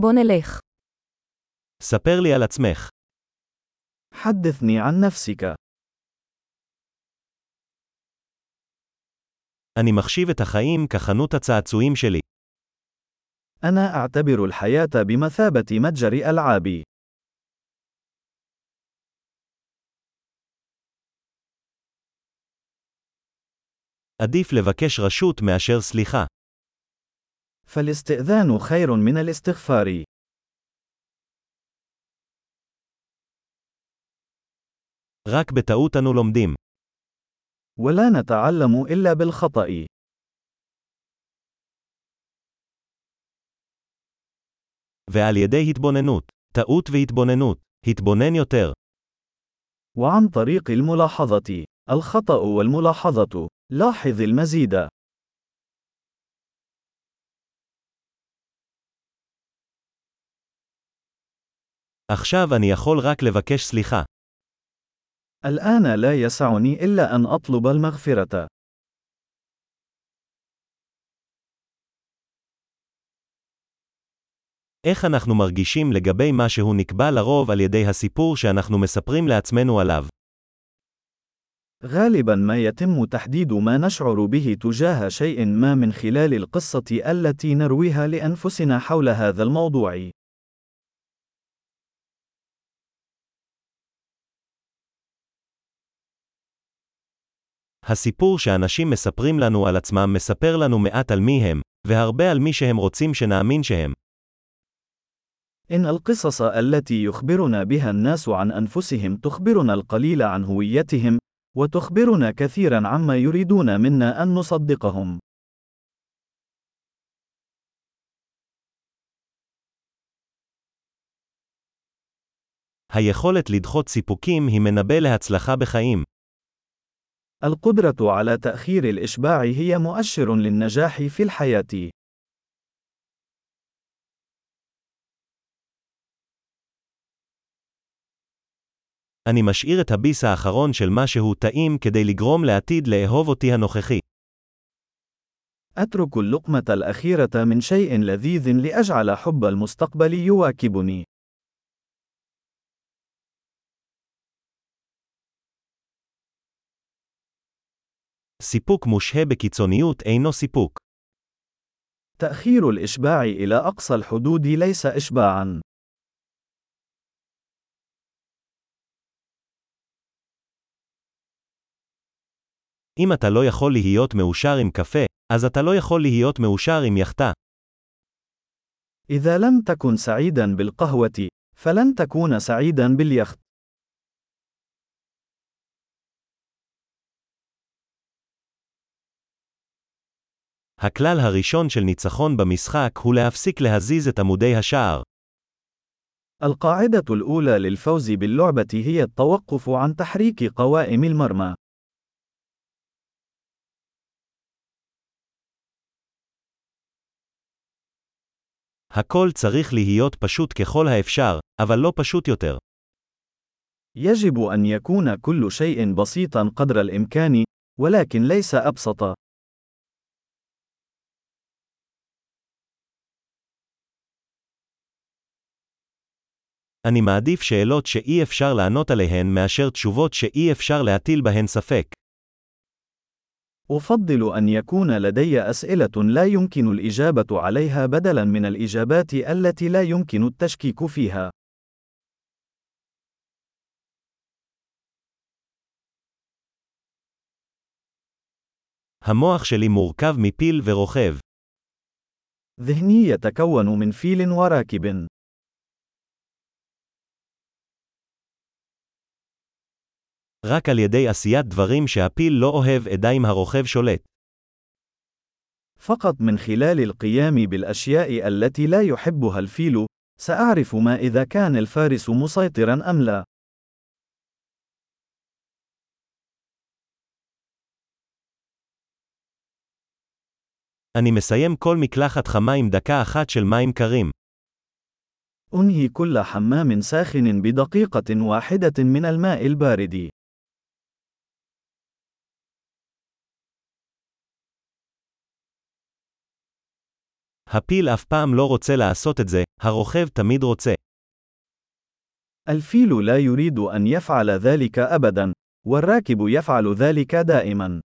בוא נלך. ספר לי על עצמך. حدثني عن نفسك. אני מחשיב את החיים כחנות הצעצועים שלי. أنا أعتبر الحياة بمثابة متجر ألعاب. עדיף לבקש רשות מאשר סליחה. فالاستئذان خير من الاستغفار. רק בטעות אנו לומדים. ولا نتعلم إلا بالخطأ. ועל ידי התבוננות. טעות והתבוננות. התבונן יותר. وعن طريق الملاحظة. الخطأ والملاحظة. لاحظ المزيد. עכשיו אני יכול רק לבקש סליחה. الآن لا يسعني إلا أن أطلب المغفرة. איך אנחנו מרגישים לגבי מה שהוא נקבע לרוב על ידי הסיפור שאנחנו מספרים לעצמנו עליו? غالبا ما يتم تحديد ما نشعر به تجاه شيء ما من خلال القصة التي نرويها لأنفسنا حول هذا الموضوع. הסיפור שאנשים מספרים לנו על עצמם מספר לנו מעט על מי הם, והרבה על מי שהם רוצים שנאמין שהם. إن القصص التي يخبرنا بها الناس عن أنفسهم تخبرنا القليل عن هويتهم، وتخبرنا كثيرا عما يريدون منا أن نصدقهم. היכולת לדחות סיפוקים היא מנבא להצלחה בחיים. القدرة على تأخير الإشباع هي مؤشر للنجاح في الحياة. אני משאיר את הביס האחרון של משהו טעים כדי לגרום לעתיד לאהוב אותי הנוכחי. أترك اللقمة الأخيرة من شيء لذيذ لأجعل حب المستقبل يواكبني. סיפוק מושהה בקיצוניות אינו סיפוק. تأخير الإشباع إلى أقصى الحدود ليس إشباعًا. אם אתה לא יכול להיות מאושר עם קפה, אז אתה לא יכול להיות מאושר עם יאכטה. إذا لم تكن سعيدا بالقهوة، فلن تكون سعيدا باليخت. הכלל הראשון של ניצחון במשחק הוא להפסיק להזיז את עמודי השער. القاعدة الأولى للفوز باللعبة هي التوقف عن تحريك قوائم المرمى. הכל צריך להיות פשוט ככל האפשר, אבל לא פשוט יותר. يجب أن يكون كل شيء بسيطا قدر الإمكان، ولكن ليس أبسط. אני מעדיף שאלות שאי אפשר לענות עליהן מאשר תשובות שאי אפשר להטיל בהן ספק. أفضل أن يكون لدي أسئلة لا يمكن الإجابة عليها بدلاً من الإجابات التي لا يمكن التشكيك فيها. המוח שלי מורכב מפיל ורוכב. ذهني يتكون من فيل وراكب. רק על ידי עשיית דברים שהפיל לא אוהב אדע אם הרוכב שולט. فقط من خلال القيام بالأشياء التي لا يحبها الفيل، سأعرف ما إذا كان الفارس مسيطرا أم لا. אני מסיים כל מקלחת חמה עם דקה אחת של מים קרים. أنهي كل حمام ساخن بدقيقة واحدة من الماء البارد. הפיל אף פעם לא רוצה לעשות את זה, הרוכב תמיד רוצה. الفيل لا يريد أن يفعل ذلك أبدا، والراكب يفعل ذلك دائما.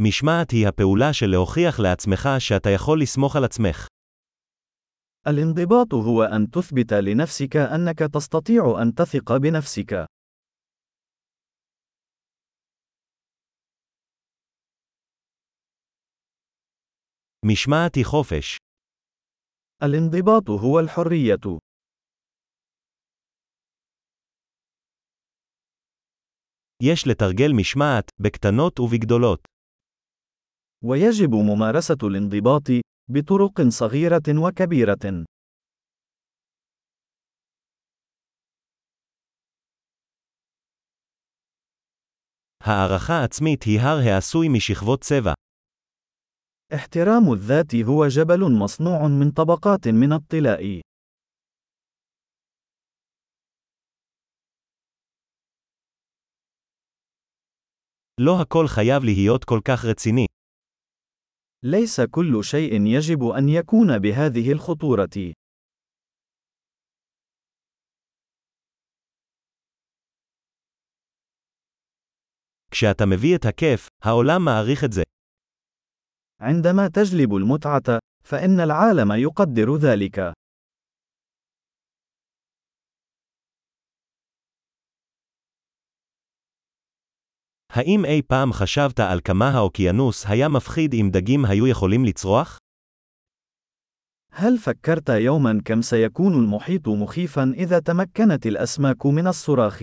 משמעת היא הפעולה של להוכיח לעצמך שאתה יכול לסמוך על עצמך. الانضباط هو أن تثبت لنفسك أنك تستطيع أن تثق بنفسك. משמעת היא חופש. الانضباط هو الحرية. יש לתרגל משמעת, בקטנות ובגדולות. ويجب ممارسة الانضباط بطرق صغيرة وكبيرة. הערכה עצמית היא הר העשוי משכבות צבע. احترام الذات هو جبل مصنوع من طبقات من الطلاء. לא הכל חייב להיות כל כך רציני. ليس كل شيء يجب أن يكون بهذه الخطورة. כשאתה מביא את הכיף, העולם מעריך את זה. عندما تجلب المتعة، فإن العالم يقدر ذلك. האם אי פעם חשבת על כמה האוקיינוס היה מפחיד אם דגים היו יכולים לצרוח? هل فكرت يوما كم سيكون المحيط مخيفا إذا تمكنت الأسماك من الصراخ؟